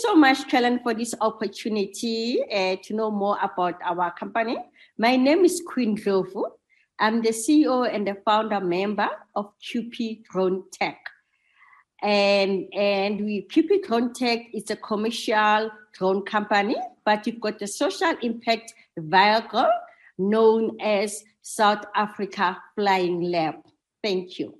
so much, Kellen, for this opportunity uh, to know more about our company. My name is Queen Ndlovu. I'm the CEO and the founder member of QP Drone Tech. And, and we, QP Drone Tech is a commercial drone company, but we've got a social impact vehicle known as South Africa Flying Lab. Thank you.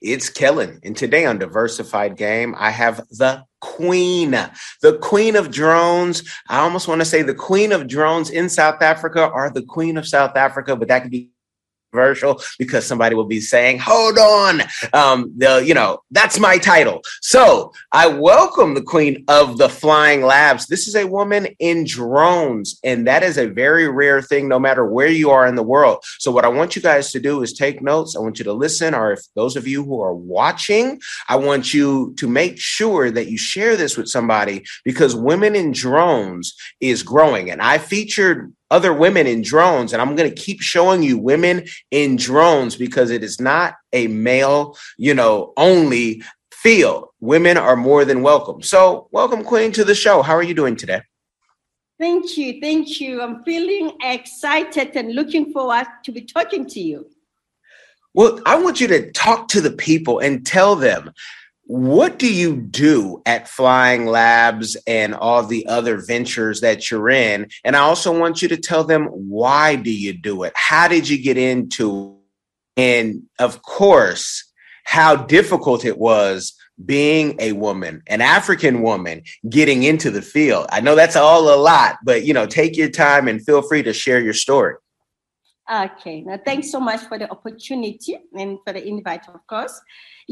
it's Kellen, and today on Diversified Game, I have the queen, the queen of drones. I almost want to say the queen of drones in South Africa or the queen of South Africa, but that could be controversial because somebody will be saying, hold on, um, the, you know, that's my title. So I welcome the queen of the flying labs. This is a woman in drones, and that is a very rare thing, no matter where you are in the world. So what I want you guys to do is take notes. I want you to listen, or if those of you who are watching, I want you to make sure that you share this with somebody because women in drones is growing. And I featured other women in drones. And I'm going to keep showing you women in drones because it is not a male, you know, only field. Women are more than welcome. So, welcome, Queen, to the show. How are you doing today? Thank you. Thank you. I'm feeling excited and looking forward to be talking to you. Well, I want you to talk to the people and tell them what do you do at Flying Labs and all the other ventures that you're in? And I also want you to tell them why do you do it? How did you get into it? and of course, how difficult it was being a woman, an African woman getting into the field. I know that's all a lot, but you know, take your time and feel free to share your story. Okay. Now, thanks so much for the opportunity and for the invite, of course.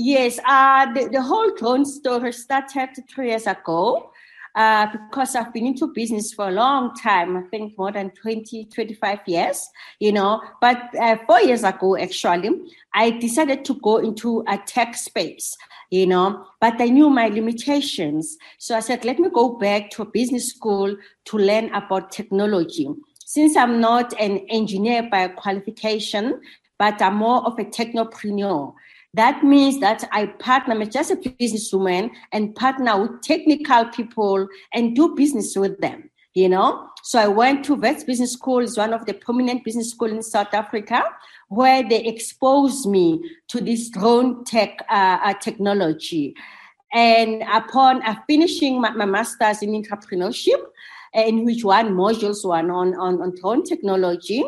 Yes, uh, the, the whole drone story started three years ago uh, because I've been into business for a long time, I think more than 20, 25 years, you know. But uh, four years ago, actually, I decided to go into a tech space, you know, but I knew my limitations. So I said, let me go back to a business school to learn about technology. Since I'm not an engineer by qualification, but I'm more of a technopreneur. That means that I partner just a businesswoman and partner with technical people and do business with them. You know, so I went to Wits Business School, is one of the prominent business school in South Africa, where they exposed me to this drone tech uh, uh, technology. And upon uh, finishing my, my, master's in entrepreneurship, in which one modules were on, on, on drone technology,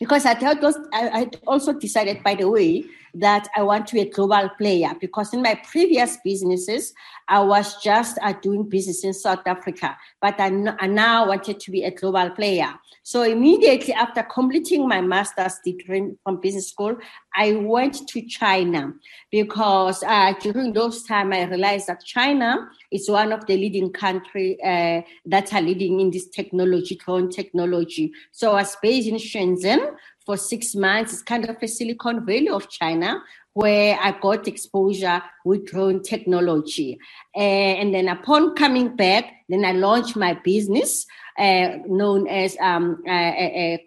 because I, thought I, I also decided, by the way, that I want to be a global player because in my previous businesses, I was just uh, doing business in South Africa, but I, n- I now wanted to be a global player. So immediately after completing my master's degree from business school, I went to China because uh, during those time I realized that China is one of the leading country uh, that are leading in this technology, technology. So I was based in Shenzhen for six months. It's kind of a Silicon Valley of China where I got exposure with drone technology. Uh, and then upon coming back, then I launched my business uh, known as um, uh,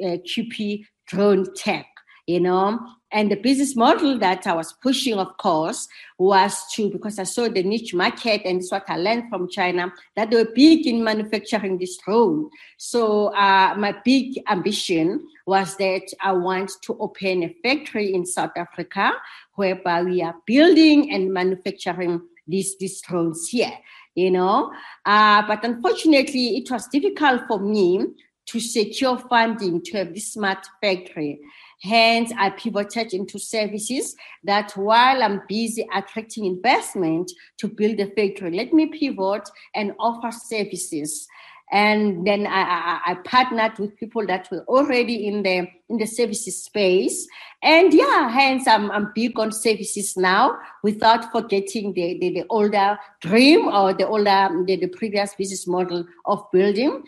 QP Drone Tech, you know. And the business model that I was pushing, of course, was to, because I saw the niche market and it's what I learned from China, that they were big in manufacturing this drone. So uh, my big ambition was that I want to open a factory in South Africa whereby we are building and manufacturing these, these drones here, you know. Uh, but unfortunately, it was difficult for me to secure funding to have this smart factory. Hence, I pivoted into services that while I'm busy attracting investment to build a factory, let me pivot and offer services. And then I, I, I, partnered with people that were already in the in the services space. And yeah, hence I'm, I'm big on services now without forgetting the, the, the older dream or the older the, the previous business model of building.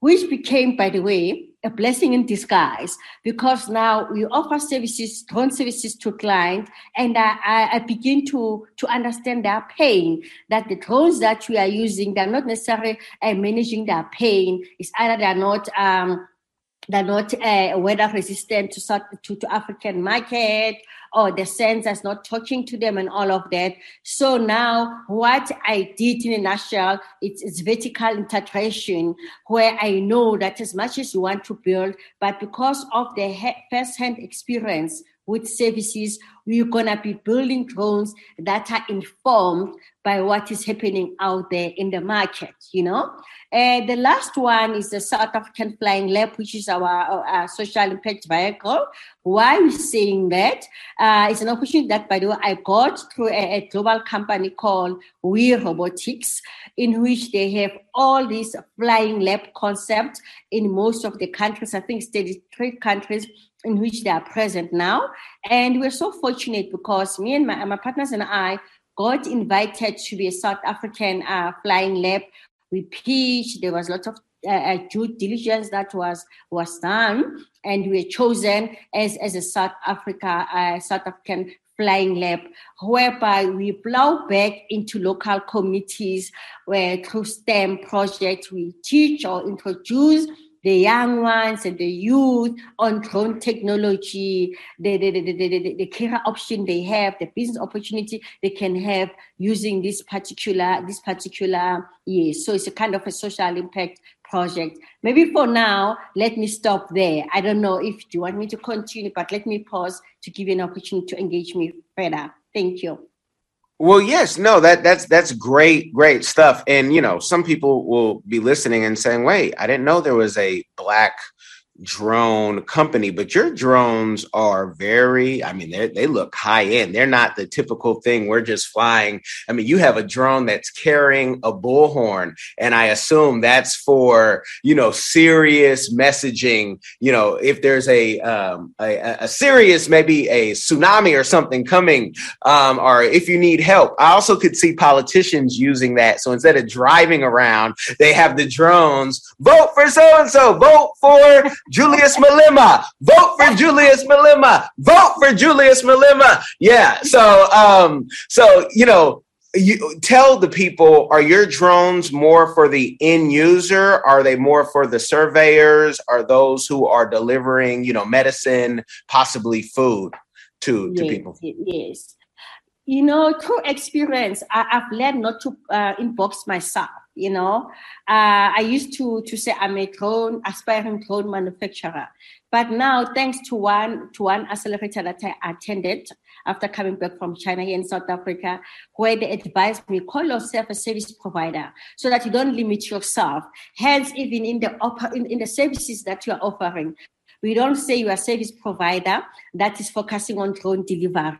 Which became, by the way, a blessing in disguise because now we offer services, drone services to clients, and I, I, begin to, to understand their pain. That the drones that we are using, they're not necessarily uh, managing their pain. It's either they're not um, they're not uh, weather resistant to, to, to African market or the sensors not talking to them and all of that. So now what I did in a nutshell, it's, it's vertical integration where I know that as much as you want to build, but because of the first-hand experience with services, we're going to be building drones that are informed by what is happening out there in the market, you know. And the last one is the South African Flying Lab, which is our, our social impact vehicle. Why we're saying that? Uh, it's an opportunity that, by the way, I got through a, a global company called WeRobotics, in which they have all these flying lab concepts in most of the countries. I think 33 countries in which they are present now. And we're so fortunate because me and my, my partners and I got invited to be a South African uh, flying lab. We pitched, there was a lot of uh, uh, due diligence that was was done, and we were chosen as, as a South Africa uh, South African flying lab, whereby we plow back into local communities where through STEM projects we teach or introduce the young ones and the youth on drone technology, the, the, the, the, the, career option they have, the business opportunity they can have using this particular, this particular year. So it's a kind of a social impact project. Maybe for now, let me stop there. I don't know if you want me to continue, but let me pause to give you an opportunity to engage me further. Thank you. Well, yes, no, that that's that's great, great stuff. And you know, some people will be listening and saying, "Wait, I didn't know there was a black drone company, but your drones are very, I mean, they look high end. They're not the typical thing we're just flying. I mean, you have a drone that's carrying a bullhorn, and I assume that's for, you know, serious messaging. You know, if there's a um, a, a serious, maybe a tsunami or something coming, um, or if you need help. I also could see politicians using that. So instead of driving around, they have the drones. Vote for so and so. Vote for Julius Malema. Vote for Julius Malema. Vote for Julius Malema. Yeah. So, um, so you know, you tell the people: Are your drones more for the end user? Are they more for the surveyors? Are those who are delivering, you know, medicine, possibly food to to people? Yes. You know, through experience, I, have learned not to uh, inbox myself you know? Uh, i used to to say i'm a drone aspiring drone manufacturer. But now thanks to one to one accelerator that i attended after coming back from china here in south africa where they advised me call yourself a service provider so that you don't limit yourself. Hence even in the in, in the services that you are offering we don't say you are a service provider that is focusing on drone delivery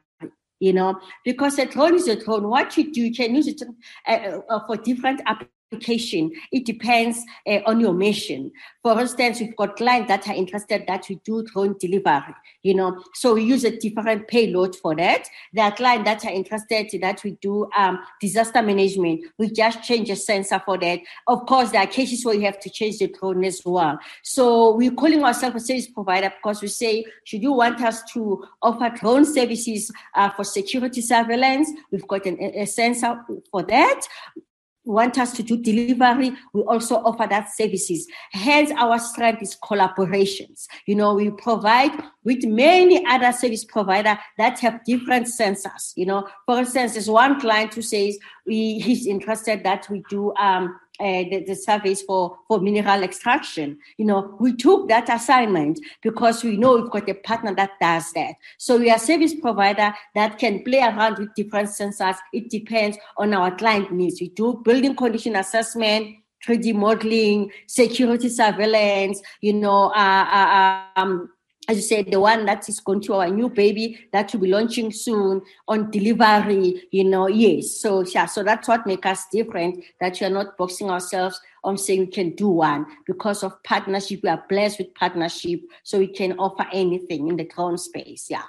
you know, because a drone is a drone. What you do, you can use it uh, uh, for different applications application. It depends uh, on your mission. For instance, we've got clients that are interested that we do drone delivery, you know, so we use a different payload for that. There are clients that are interested that we do um, disaster management. We just change a sensor for that. Of course, there are cases where you have to change the drone as well. So we're calling ourselves a service provider because we say, should you want us to offer drone services uh, for security surveillance? We've got an, a sensor for that want us to do delivery, we also offer that services. Hence, our strength is collaborations. You know, we provide with many other service provider that have different sensors. You know, for instance, there's one client who says we, he's interested that we do um, uh, the, the surveys for, for mineral extraction. You know, we took that assignment because we know we've got a partner that does that. So we are service provider that can play around with different sensors. It depends on our client needs. We do building condition assessment, 3D modeling, security surveillance, you know, uh, uh, um, as you said, the one that is going to our new baby that will be launching soon on delivery, you know, yes. So yeah, so that's what makes us different, that we are not boxing ourselves on saying we can do one because of partnership. We are blessed with partnership, so we can offer anything in the drone space. Yeah.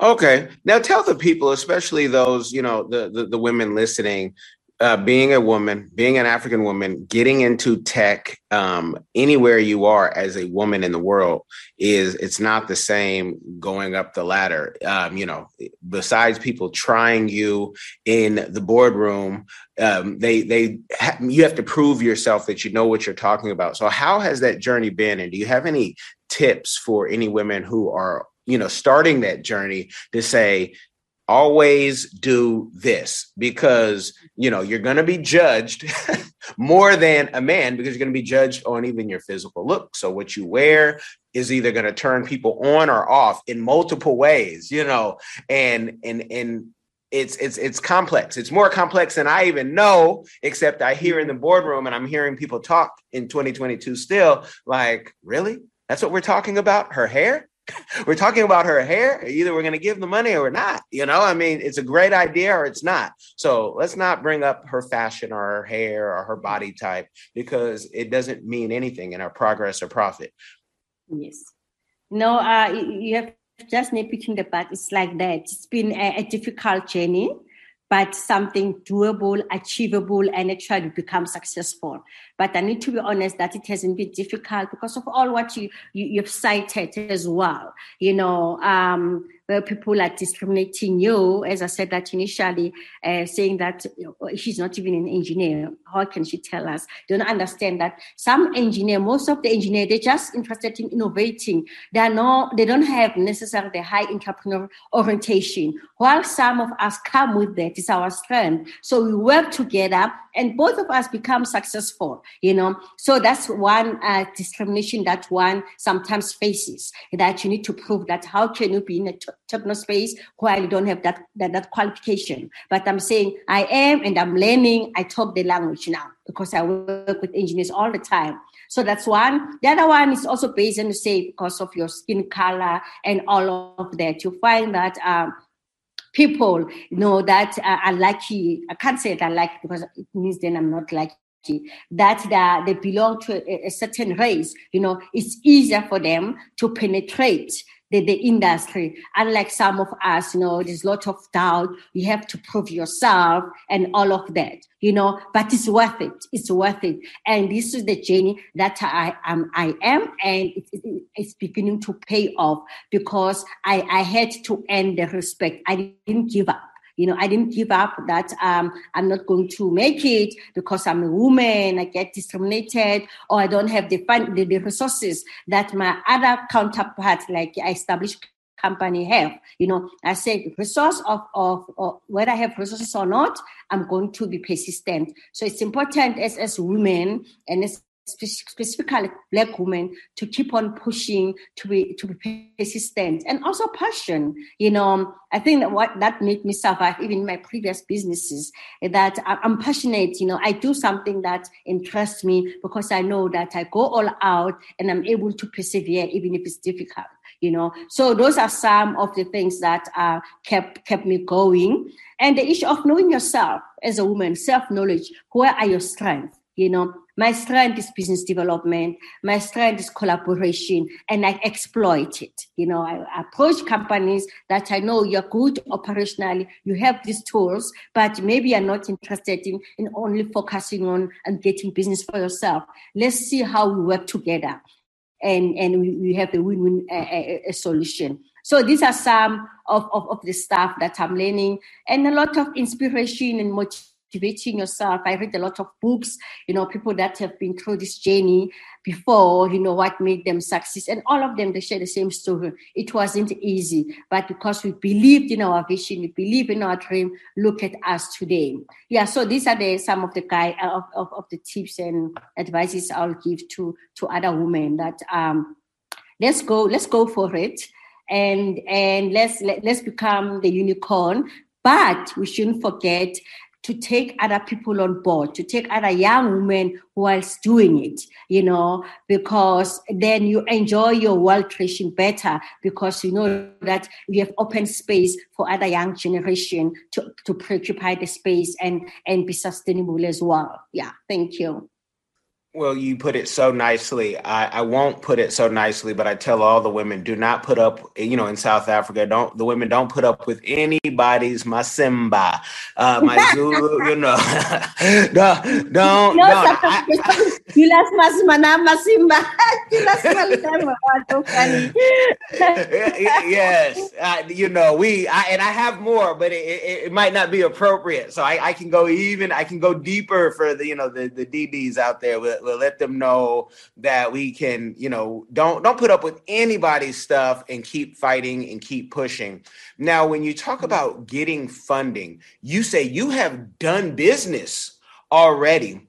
Okay. Now tell the people, especially those, you know, the, the, the women listening, uh, being a woman, being an African woman, getting into tech um, anywhere you are as a woman in the world is it's not the same going up the ladder. Um, you know, besides people trying you in the boardroom, um, they they ha- you have to prove yourself that you know what you're talking about. So, how has that journey been? And do you have any tips for any women who are you know starting that journey to say always do this because you know you're going to be judged more than a man because you're going to be judged on even your physical look. So what you wear is either going to turn people on or off in multiple ways you know and and and it's it's it's complex. It's more complex than i even know except i hear in the boardroom and i'm hearing people talk in 2022 still like really? That's what we're talking about? Her hair we're talking about her hair. Either we're going to give the money or we're not. You know, I mean, it's a great idea or it's not. So let's not bring up her fashion or her hair or her body type because it doesn't mean anything in our progress or profit. Yes. No, uh, you have just nitpicking the part. It's like that. It's been a, a difficult journey but something doable, achievable, and actually become successful. But I need to be honest that it hasn't been difficult because of all what you, you have cited as well. You know, um, where people are discriminating you, as I said that initially, uh, saying that she's not even an engineer. How can she tell us? Don't understand that some engineer, most of the engineer, they're just interested in innovating. They are not, they don't have necessarily the high entrepreneur orientation. While some of us come with that, it's our strength. So we work together and both of us become successful, you know. So that's one uh, discrimination that one sometimes faces, that you need to prove that how can you be in a techno space while you don't have that, that, that qualification. But I'm saying I am and I'm learning, I talk the language now because I work with engineers all the time. So that's one. The other one is also based on the say because of your skin color and all of that. You find that um, people know that uh, are lucky. I can't say that like because it means then I'm not lucky. That they, belong to a certain race, you know, it's easier for them to penetrate the, the industry. Unlike some of us, you know, there's a lot of doubt. You have to prove yourself and all of that, you know, but it's worth it. It's worth it. And this is the journey that I am, I am, and it, it, it's beginning to pay off because I, I had to earn the respect. I didn't give up you know, I didn't give up that um, I'm not going to make it because I'm a woman, I get discriminated, or I don't have the, fund, the, the resources that my other counterparts, like I established company have. You know, I say resource of, of, of, whether I have resources or not, I'm going to be persistent. So it's important as, as women and as specifically black women to keep on pushing to be to be persistent and also passion. You know i think that what that made me survive even in my previous businesses that i'm passionate you know i do something that interests me because i know that i go all out and i'm able to persevere even if it's difficult you know. So those are some of the things that uh, kept kept me going. And the issue of knowing yourself as a woman self knowledge where are your strengths you know my strength is business development. My strength is collaboration, and I exploit it. You know, I approach companies that I know you're good operationally. You have these tools, but maybe you're not interested in, in only focusing on and getting business for yourself. Let's see how we work together, and and we, we have a win-win a, a solution. So these are some of, of, of the stuff that I'm learning, and a lot of inspiration and motivation motivating yourself. I read a lot of books, you know, people that have been through this journey before, you know, what made them success. And all of them, they share the same story. It wasn't easy, but because we believed in our vision, we believe in our dream, look at us today. Yeah, so these are the some of the guy uh, of, of, of the tips and advices I'll give to to other women that um let's go, let's go for it. And and let's let, let's become the unicorn but we shouldn't forget to take other people on board, to take other young women whilst doing it, you know, because then you enjoy your world trashing better because you know that you have open space for other young generation to, to preoccupy the space and, and be sustainable as well. Yeah, thank you. Well, you put it so nicely. I, I won't put it so nicely, but I tell all the women, do not put up, you know, in South Africa, don't the women don't put up with anybody's Masimba, uh, my Zulu, you know. no, don't, no, don't. Julas Masimana Masimba. yes, uh, you know, we, I, and I have more, but it, it, it might not be appropriate. So I, I, can go even, I can go deeper for the, you know, the, the DBs out there with we'll let them know that we can, you know, don't don't put up with anybody's stuff and keep fighting and keep pushing. Now, when you talk about getting funding, you say you have done business already.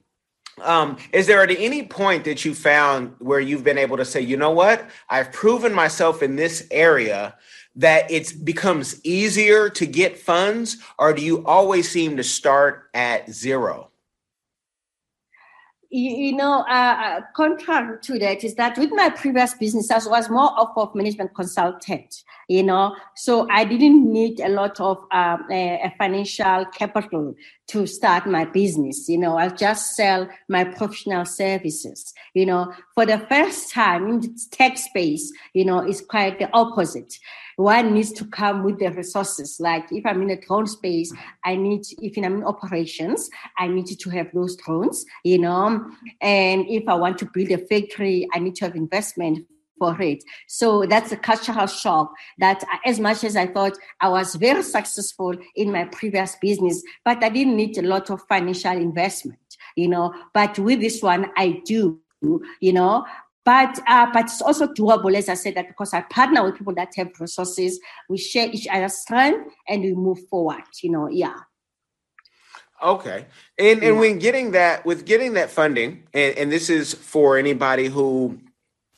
Um, is there at any point that you found where you've been able to say, you know what, I've proven myself in this area that it becomes easier to get funds, or do you always seem to start at zero? You, know, uh, uh, contrary to that is that with my previous business, I was more of a management consultant, you know, so I didn't need a lot of um, a, financial capital to start my business. You know, I'll just sell my professional services. You know, for the first time in the tech space, you know, it's quite the opposite one needs to come with the resources. Like if I'm in a drone space, I need, if I'm in operations, I need to have those drones, you know. And if I want to build a factory, I need to have investment for it. So that's a cultural shock that as much as I thought I was very successful in my previous business, but I didn't need a lot of financial investment, you know. But with this one, I do, you know. But uh, but it's also doable, as I said, that because I partner with people that have resources, we share each other's strength and we move forward. You know, yeah. Okay, and and when getting that with getting that funding, and, and this is for anybody who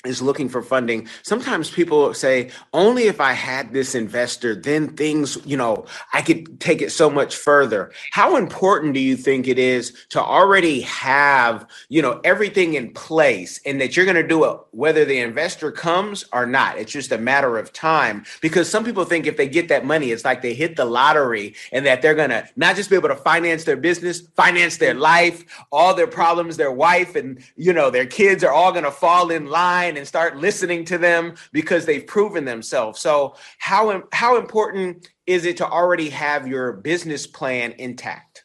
is looking for funding. Sometimes people say only if i had this investor then things you know i could take it so much further. How important do you think it is to already have you know everything in place and that you're going to do it whether the investor comes or not? It's just a matter of time. Because some people think if they get that money it's like they hit the lottery and that they're going to not just be able to finance their business finance their life all their problems their wife and you know their kids are all going to fall in line and start listening to them because they've proven themselves. So how how important is it to already have your business plan intact?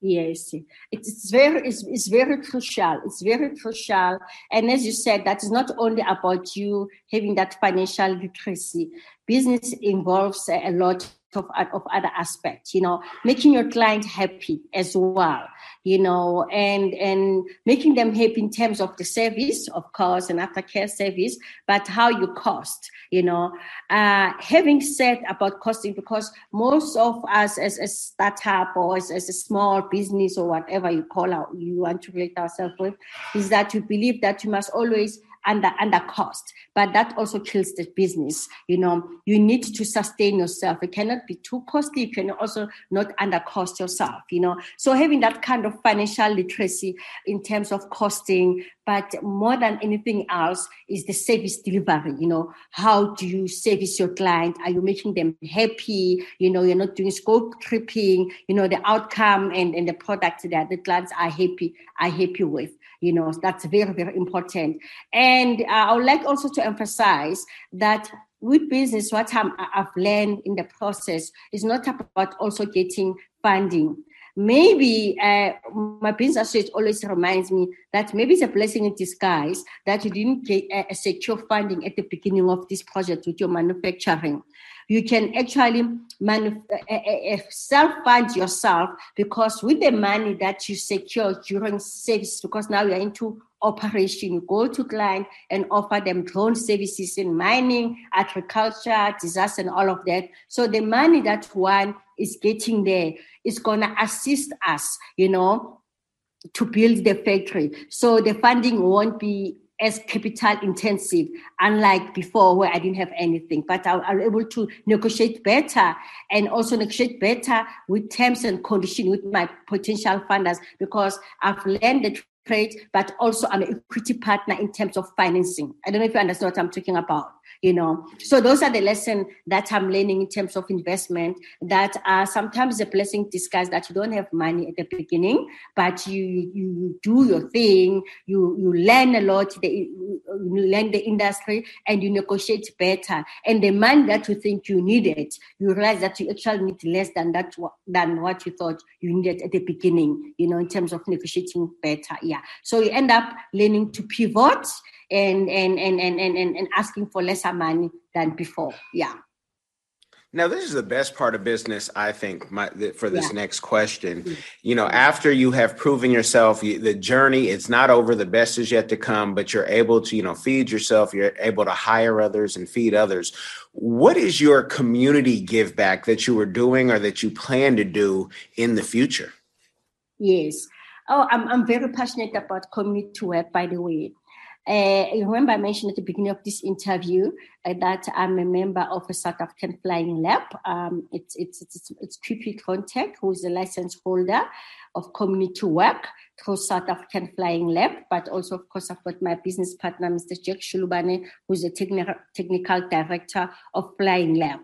Yes, it's very it's, it's very crucial. It's very crucial, and as you said, that is not only about you having that financial literacy. Business involves a lot of, of other aspects, you know, making your client happy as well, you know, and and making them happy in terms of the service, of course, and aftercare service, but how you cost, you know. Uh, having said about costing, because most of us as a startup or as, as a small business or whatever you call out, you want to relate ourselves with, is that you believe that you must always under under cost. But that also kills the business you know. You need to sustain yourself. It cannot be too costly you can also not under cost yourself you know. So having that kind of financial literacy in terms of costing but more than anything else is the service delivery you know. How do you service your client? Are you making them happy? You know you're not doing scope tripping you know the outcome and, and the product that the clients are happy are happy with you know that's very very important. And uh, i would like also to emphasize that with business what i have learned in the process is not about also getting funding maybe uh, my business associate always reminds me that maybe it's a blessing in disguise that you didn't get a, a secure funding at the beginning of this project with your manufacturing. You can actually manuf- uh, uh, uh, self-fund yourself because with the money that you secure during service, because now you're into operation, go to client and offer them drone services in mining, agriculture, disaster, and all of that. So the money that one is getting there is going to assist us, you know, to build the factory. So the funding won't be as capital intensive, unlike before where I didn't have anything. But I was able to negotiate better and also negotiate better with terms and conditions with my potential funders because I've learned the trade, but also I'm an equity partner in terms of financing. I don't know if you understand what I'm talking about. You know. So those are the lessons that i'm learning in terms of investment that are sometimes a blessing disguise that you don't have money at the beginning but you you do your thing you you learn a lot the, you learn the industry and you negotiate better. And the money that you think you needed you realize that you actually need less than that than what you thought you needed at the beginning you know in terms of negotiating better. Yeah. So you end up learning to pivot and and and and and, and asking for lesser money than before. Yeah. Now, this is the best part of business, I think, my, for this yeah. next question. Mm-hmm. You know, after you have proven yourself, you, the journey, it's not over, the best is yet to come, but you're able to, you know, feed yourself, you're able to hire others and feed others. What is your community give back that you were doing or that you plan to do in the future? Yes. Oh, I'm, I'm very passionate about community work, by the way. Uh, remember, I mentioned at the beginning of this interview uh, that I'm a member of a South African Flying Lab. Um, it's it's it's, it's Tech, who is a license holder of community work through South African Flying Lab, but also, of course, I've got my business partner, Mr. Jack Shulubane, who's the technical technical director of Flying Lab.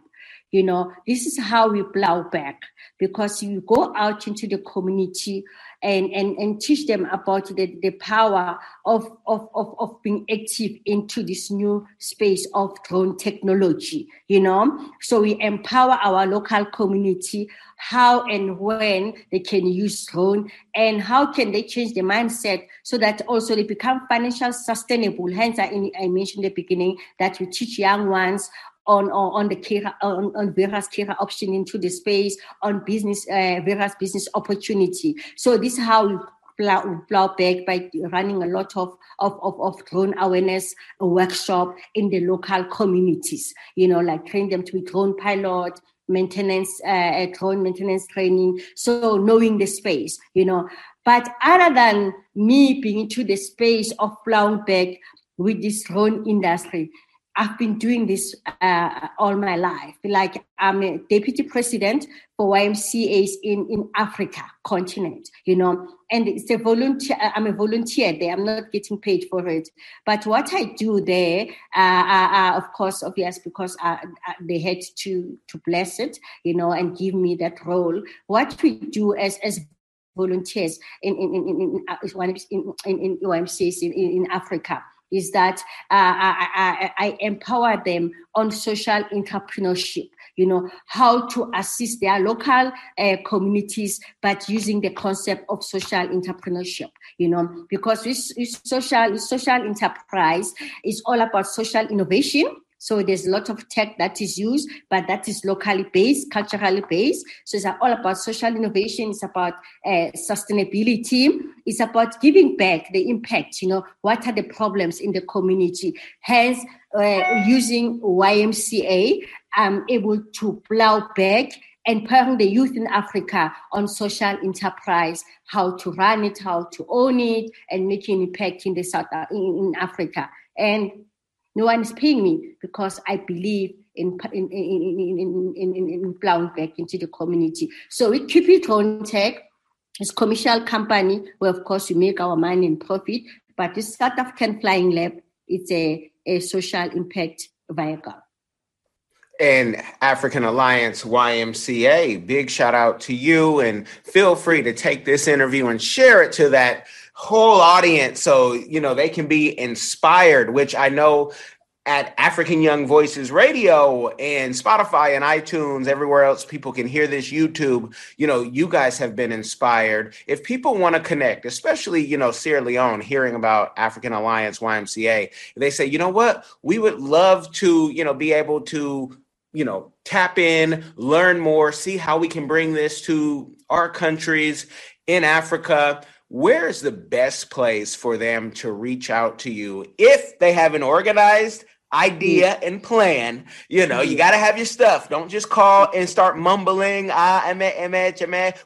You know, this is how we plow back because you go out into the community and, and, and teach them about the, the power of, of, of, of being active into this new space of drone technology, you know. So we empower our local community how and when they can use drone and how can they change the mindset so that also they become financial sustainable. Hence, I, I mentioned the beginning that we teach young ones on, on, the care, on, on various care option into the space, on business, uh, various business opportunity. So this is how we plow, plow back by running a lot of, of, of, of drone awareness workshop in the local communities, you know, like train them to be drone pilot, maintenance, uh, drone maintenance training. So knowing the space, you know. But other than me being into the space of plowing back with this drone industry, I've been doing this uh, all my life. Like I'm a deputy president for YMCA's in, in Africa continent, you know, and it's a volunteer. Uh, I'm a volunteer there. I'm not getting paid for it. But what I do there, uh, uh, uh of course, obvious because uh, they had to to bless it, you know, and give me that role. What we do as as volunteers in in in in, in, in, in YMCA's in, in Africa is that uh, I, I, I, empower them on social entrepreneurship you know how to assist their local uh, communities but using the concept of social entrepreneurship you know because this, social social enterprise is all about social innovation so there's a lot of tech that is used, but that is locally based, culturally based. So it's all about social innovation. It's about uh, sustainability. It's about giving back the impact. You know, what are the problems in the community? Hence, uh, using YMCA, I'm able to plow back empowering the youth in Africa on social enterprise, how to run it, how to own it, and making impact in the South in, in Africa. And no one is paying me because I believe in in in in in, in, in plowing back into the community. So with QP Drone Tech, it's commercial company where of course we make our money and profit, but this South African Flying Lab, it's a, a social impact vehicle. And African Alliance YMCA, big shout out to you and feel free to take this interview and share it to that whole audience so you know they can be inspired which i know at african young voices radio and spotify and itunes everywhere else people can hear this youtube you know you guys have been inspired. If people want to connect especially you know sierra leone hearing about african alliance ymca they say you know what? We would love to you know be able to you know tap in learn more see how we can bring this to our countries in africa where is the best place for them to reach out to you if they have an organized idea and plan. You know, you got to have your stuff. Don't just call and start mumbling ah,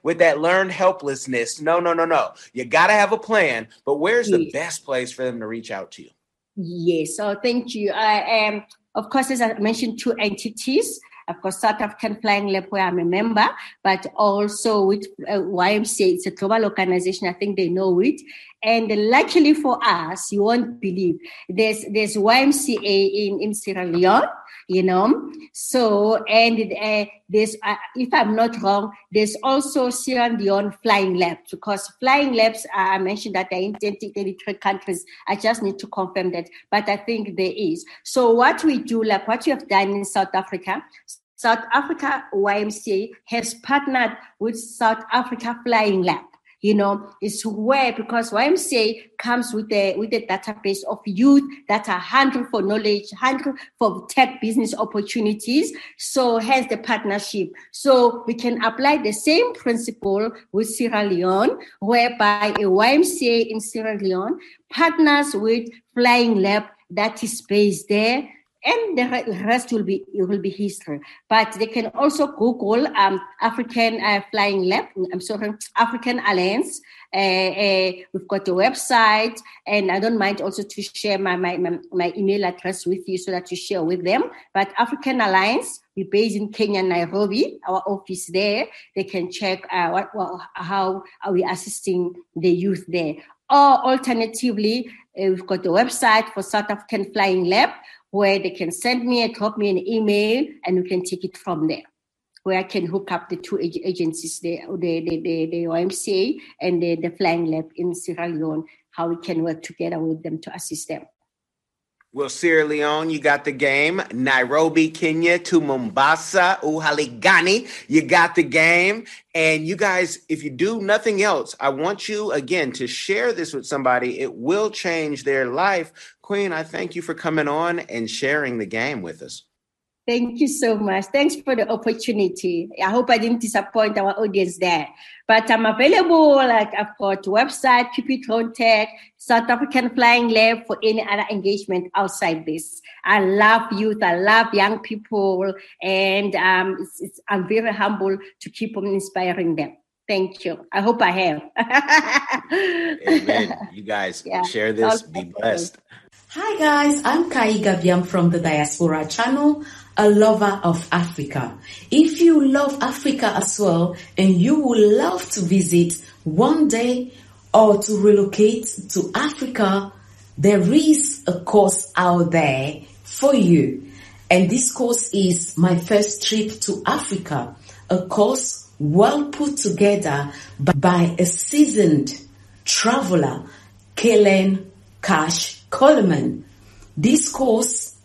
with that learned helplessness. No, no, no, no. You got to have a plan. But where's the best place for them to reach out to you? Yes. So thank you. I am, of course, as I mentioned, two entities. Of course, South African Flying Lab, where I'm a member, but also with uh, YMCA, it's a global organization. I think they know it. And luckily for us, you won't believe there's there's YMCA in, in Sierra Leone, you know. So and uh, there's uh, if I'm not wrong, there's also Sierra Leone flying labs because flying labs uh, I mentioned that they're in 33 countries. I just need to confirm that, but I think there is. So what we do, like what you have done in South Africa, South Africa YMCA has partnered with South Africa Flying Lab. You know, it's where because YMCA comes with a with a database of youth that are hungry for knowledge, hungry for tech business opportunities. So has the partnership. So we can apply the same principle with Sierra Leone, whereby a YMCA in Sierra Leone partners with Flying Lab that is based there and the rest will be will be history. But they can also Google um, African uh, Flying Lab. I'm sorry, African Alliance. Uh, uh, we've got a website, and I don't mind also to share my, my, my, email address with you so that you share with them. But African Alliance, we're based in Kenya, Nairobi, our office there. They can check uh, what, well, how are we assisting the youth there. Or alternatively, uh, we've got a website for South African Flying Lab where they can send me a drop me an email and we can take it from there where I can hook up the two agencies, the, the, the, the, YMCA and the, the Flying Lab in Sierra Leone, how we can work together with them to assist them. Well, Sierra Leone, you got the game. Nairobi, Kenya to Mombasa, Uhaligani, you got the game. And you guys, if you do nothing else, I want you again to share this with somebody. It will change their life. Queen, I thank you for coming on and sharing the game with us. Thank you so much. Thanks for the opportunity. I hope I didn't disappoint our audience there. But I'm available, like I've got website, QP Drone Tech, South African Flying Lab for any other engagement outside this. I love youth, I love young people, and um, it's, it's, I'm very humble to keep on inspiring them. Thank you. I hope I have. Amen. You guys yeah. share this. Be blessed. Hi guys, I'm Kai Gaviam from the Diaspora Channel a lover of Africa. If you love Africa as well and you would love to visit one day or to relocate to Africa, there is a course out there for you. And this course is my first trip to Africa, a course well put together by a seasoned traveler, Kellen Cash Coleman. This course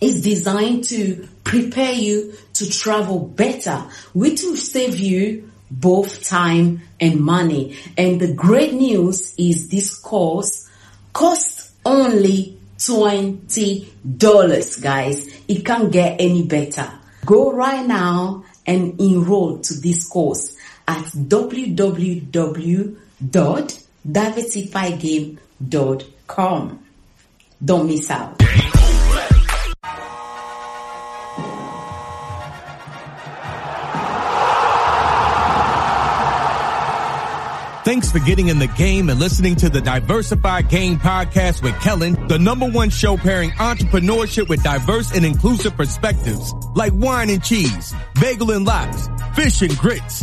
is designed to prepare you to travel better, which will save you both time and money. And the great news is this course costs only $20, guys. It can't get any better. Go right now and enroll to this course at www.diversifygame.com. Don't miss out. Thanks for getting in the game and listening to the Diversified Game podcast with Kellen, the number one show pairing entrepreneurship with diverse and inclusive perspectives like wine and cheese, bagel and lox, fish and grits.